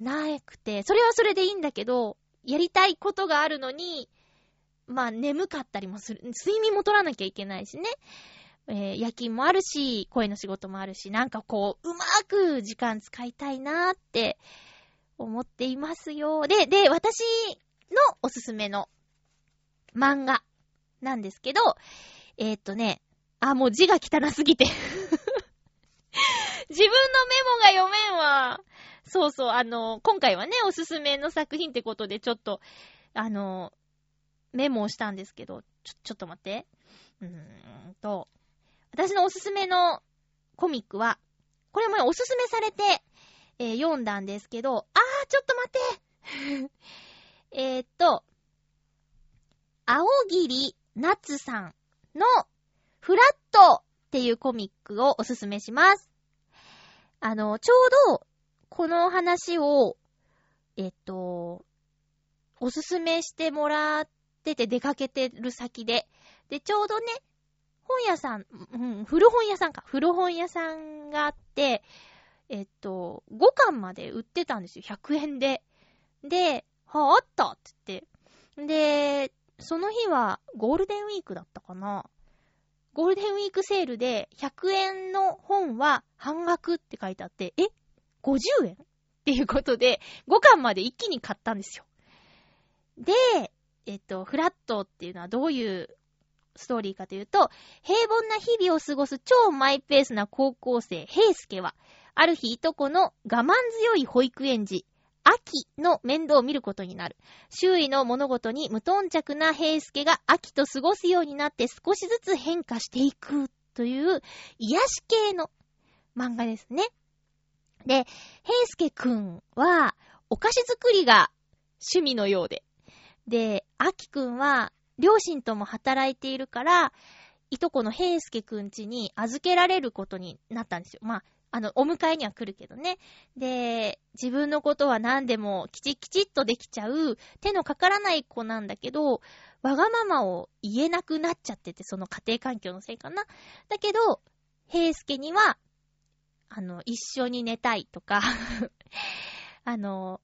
なくて、それはそれでいいんだけど、やりたいことがあるのに、まあ眠かったりもする。睡眠も取らなきゃいけないしね。えー夜勤もあるし、声の仕事もあるし、なんかこう、うまく時間使いたいなーって思っていますよ。で、で、私のおすすめの漫画なんですけど、えーっとね、あ、もう字が汚すぎて。自分のメモが読めんわ。そうそう、あの、今回はね、おすすめの作品ってことで、ちょっと、あの、メモをしたんですけど、ちょ、ちょっと待って。うーんと、私のおすすめのコミックは、これもねおすすめされて、えー読んだんですけど、あー、ちょっと待って えっと、青桐夏さんのフラットっていうコミックをおすすめします。あの、ちょうど、この話を、えっと、おすすめしてもらってて出かけてる先で、で、ちょうどね、本屋さん、うん、古本屋さんか、古本屋さんがあって、えっと、5巻まで売ってたんですよ、100円で。で、はあ、あったって言って。で、その日はゴールデンウィークだったかな。ゴールデンウィークセールで100円の本は半額って書いてあって、え ?50 円？っていうことで、5巻まで一気に買ったんですよ。で、えっと、フラットっていうのはどういうストーリーかというと、平凡な日々を過ごす超マイペースな高校生、平介は、ある日いとこの我慢強い保育園児、秋の面倒を見ることになる。周囲の物事に無頓着な平介が秋と過ごすようになって少しずつ変化していくという癒し系の漫画ですね。で、平介くんはお菓子作りが趣味のようで。で、秋くんは両親とも働いているから、いとこの平介くん家に預けられることになったんですよ。まあ、あの、お迎えには来るけどね。で、自分のことは何でもきちきちっとできちゃう、手のかからない子なんだけど、わがままを言えなくなっちゃってて、その家庭環境のせいかな。だけど、平介には、あの、一緒に寝たいとか、あの、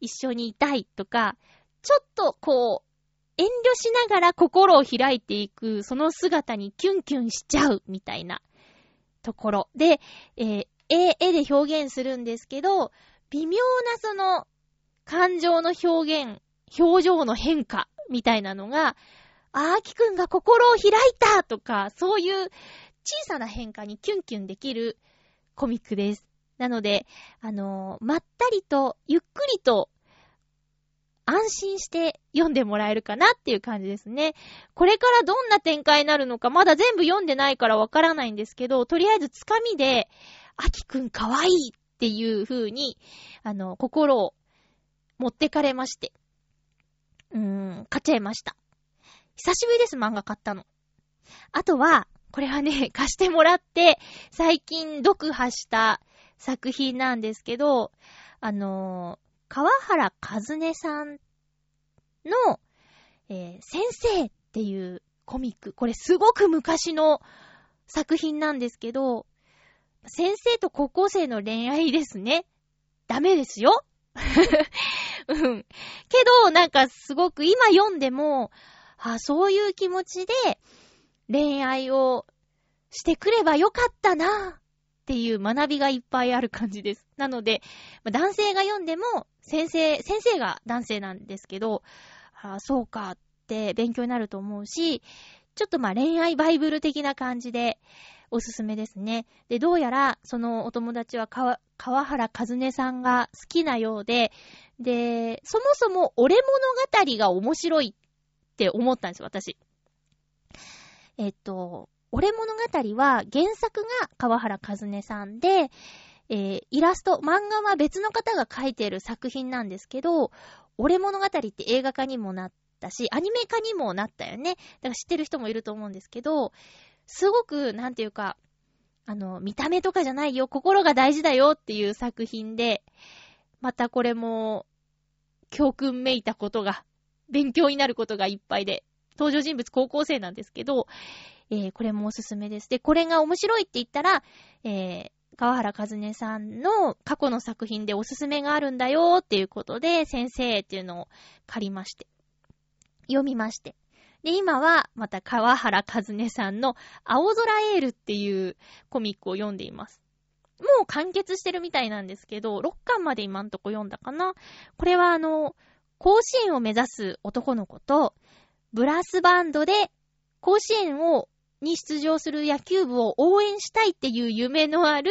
一緒にいたいとか、ちょっとこう、遠慮しながら心を開いていく、その姿にキュンキュンしちゃう、みたいなところ。で、えー絵、で表現するんですけど、微妙なその、感情の表現、表情の変化、みたいなのが、あーきくんが心を開いたとか、そういう小さな変化にキュンキュンできるコミックです。なので、あのーまったりと、ゆっくりと、安心して読んでもらえるかなっていう感じですね。これからどんな展開になるのか、まだ全部読んでないからわからないんですけど、とりあえずつかみで、あきくんかわいいっていう風に、あの、心を持ってかれまして。うーん、買っちゃいました。久しぶりです、漫画買ったの。あとは、これはね、貸してもらって、最近読破した作品なんですけど、あのー川原和音さんの、えー先生っていうコミック。これすごく昔の作品なんですけど、先生と高校生の恋愛ですね。ダメですよ。うん。けど、なんかすごく今読んでも、あ、そういう気持ちで恋愛をしてくればよかったなっていう学びがいっぱいある感じです。なので、男性が読んでも、先生、先生が男性なんですけど、あそうかって勉強になると思うし、ちょっとまあ恋愛バイブル的な感じでおすすめですね。で、どうやらそのお友達は川原和音さんが好きなようで、で、そもそも俺物語が面白いって思ったんですよ、私。えっと、俺物語は原作が川原和音さんで、えーイラスト、漫画は別の方が描いている作品なんですけど、俺物語って映画化にもなったし、アニメ化にもなったよね。だから知ってる人もいると思うんですけど、すごく、なんていうか、あの、見た目とかじゃないよ、心が大事だよっていう作品で、またこれも、教訓めいたことが、勉強になることがいっぱいで、登場人物高校生なんですけど、えーこれもおすすめです。で、これが面白いって言ったら、えー川原和音さんの過去の作品でおすすめがあるんだよっていうことで、先生っていうのを借りまして、読みまして。で、今はまた川原和音さんの青空エールっていうコミックを読んでいます。もう完結してるみたいなんですけど、6巻まで今んとこ読んだかな。これはあの、甲子園を目指す男の子と、ブラスバンドで甲子園をに出場する野球部を応援したいっていう夢のある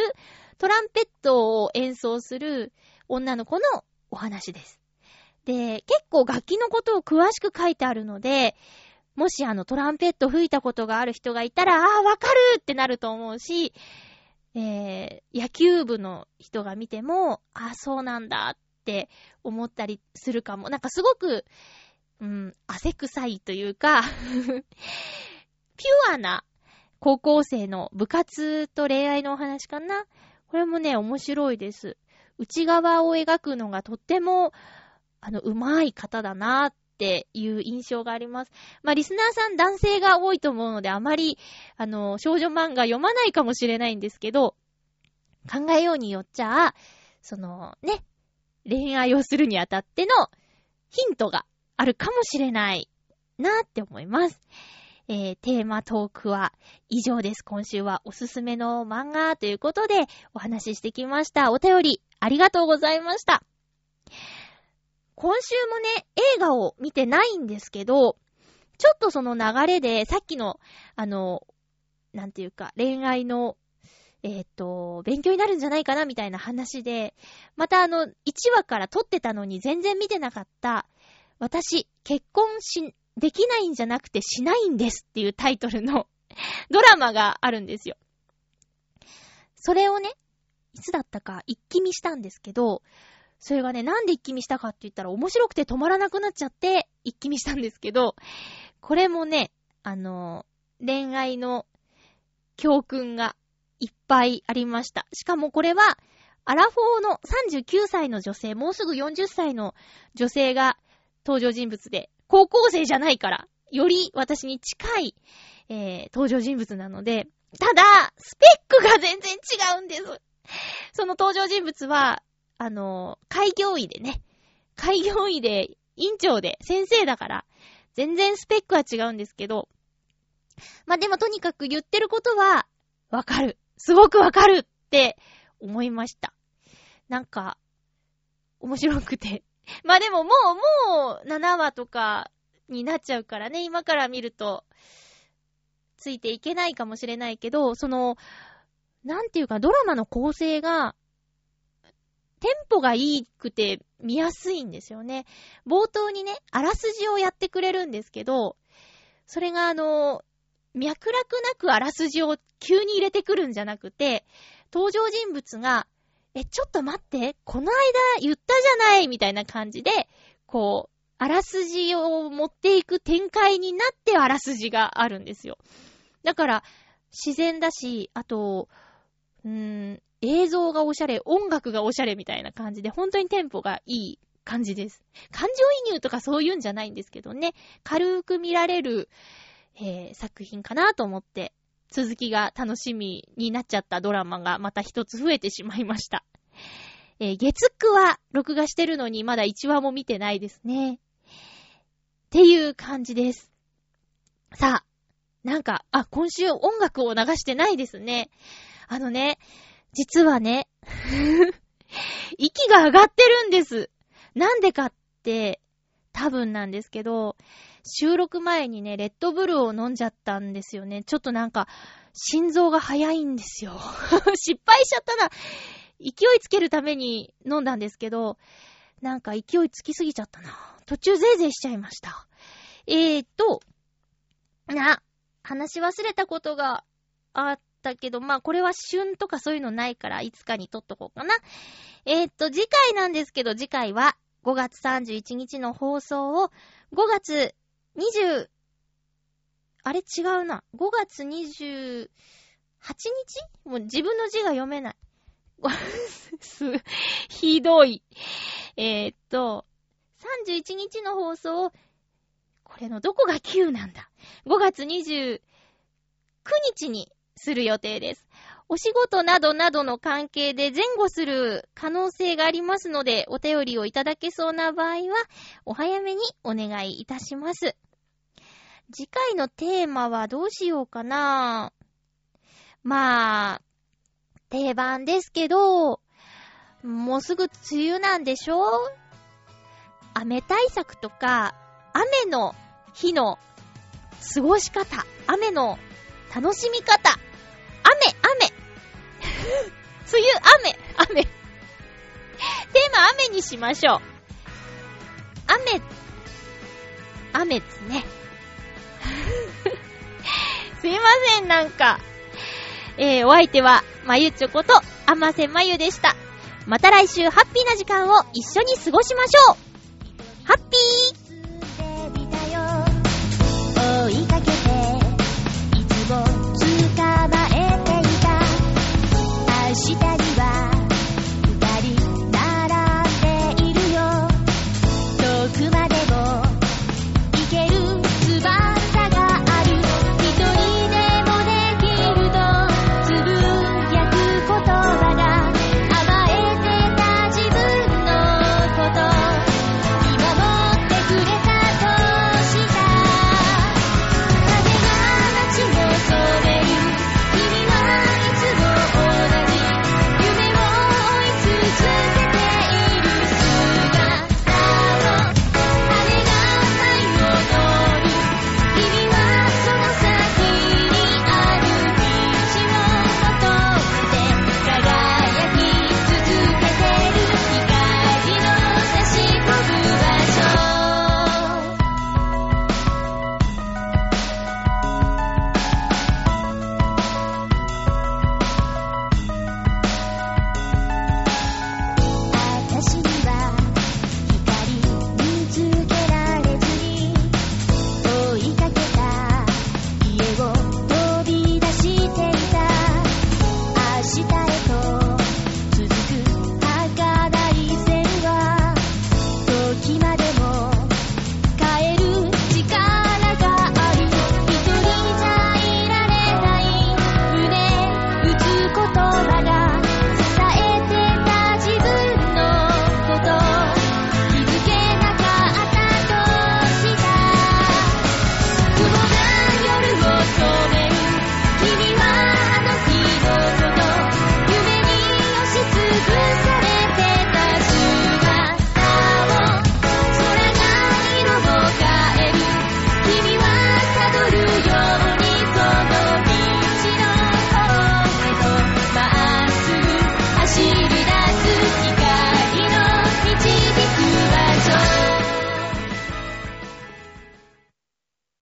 トランペットを演奏する女の子のお話です。で、結構楽器のことを詳しく書いてあるので、もしあのトランペット吹いたことがある人がいたら、ああ、わかるってなると思うし、えー、野球部の人が見ても、ああ、そうなんだって思ったりするかも。なんかすごく、うん、汗臭いというか、ピュアな高校生の部活と恋愛のお話かな。これもね、面白いです。内側を描くのがとっても、あの、上手い方だなっていう印象があります。まあ、リスナーさん男性が多いと思うので、あまり、あの、少女漫画読まないかもしれないんですけど、考えようによっちゃ、その、ね、恋愛をするにあたってのヒントがあるかもしれないなって思います。えー、テーマトークは以上です。今週はおすすめの漫画ということでお話ししてきました。お便りありがとうございました。今週もね、映画を見てないんですけど、ちょっとその流れで、さっきの、あの、なんていうか、恋愛の、えーっと、勉強になるんじゃないかなみたいな話で、またあの、1話から撮ってたのに全然見てなかった、私、結婚し、できないんじゃなくてしないんですっていうタイトルの ドラマがあるんですよ。それをね、いつだったか一気見したんですけど、それがね、なんで一気見したかって言ったら面白くて止まらなくなっちゃって一気見したんですけど、これもね、あの、恋愛の教訓がいっぱいありました。しかもこれは、アラフォーの39歳の女性、もうすぐ40歳の女性が登場人物で、高校生じゃないから、より私に近い、えー登場人物なので、ただ、スペックが全然違うんです。その登場人物は、あの、開業医でね、開業医で、院長で、先生だから、全然スペックは違うんですけど、まあでもとにかく言ってることは、わかる。すごくわかるって思いました。なんか、面白くて。まあでももう、もう、7話とかになっちゃうからね、今から見ると、ついていけないかもしれないけど、その、なんていうか、ドラマの構成が、テンポがいいくて見やすいんですよね。冒頭にね、あらすじをやってくれるんですけど、それがあの、脈絡なくあらすじを急に入れてくるんじゃなくて、登場人物が、え、ちょっと待って、この間言ったじゃないみたいな感じで、こう、あらすじを持っていく展開になってあらすじがあるんですよ。だから、自然だし、あと、うーん、映像がおしゃれ、音楽がおしゃれみたいな感じで、本当にテンポがいい感じです。感情移入とかそういうんじゃないんですけどね、軽く見られる、えー、作品かなと思って、続きが楽しみになっちゃったドラマがまた一つ増えてしまいました。えー、月9は録画してるのにまだ1話も見てないですね。っていう感じです。さあ、なんか、あ、今週音楽を流してないですね。あのね、実はね、息が上がってるんです。なんでかって、多分なんですけど、収録前にね、レッドブルを飲んじゃったんですよね。ちょっとなんか、心臓が早いんですよ。失敗しちゃったな。勢いつけるために飲んだんですけど、なんか勢いつきすぎちゃったな。途中ゼーゼーしちゃいました。えーと、な、話し忘れたことがあったけど、まあこれは旬とかそういうのないから、いつかに撮っとこうかな。えーと、次回なんですけど、次回は5月31日の放送を5月20、あれ違うな。5月28日？もう自分の字が読めない。す、ひどい。えーっと、31日の放送、これのどこが9なんだ ?5 月29日にする予定です。お仕事などなどの関係で前後する可能性がありますので、お便りをいただけそうな場合は、お早めにお願いいたします。次回のテーマはどうしようかな。まあ、定番ですけど、もうすぐ梅雨なんでしょ？雨対策とか、雨の日の過ごし方、雨の楽しみ方、雨、雨。梅雨、雨、雨。テーマ雨にしましょう。雨、雨ですね。すいません、なんか。えー、お相手は、まゆちょこと、あませまゆでした。また来週、ハッピーな時間を一緒に過ごしましょうハッピー追いかけて、いつもまえていた。明日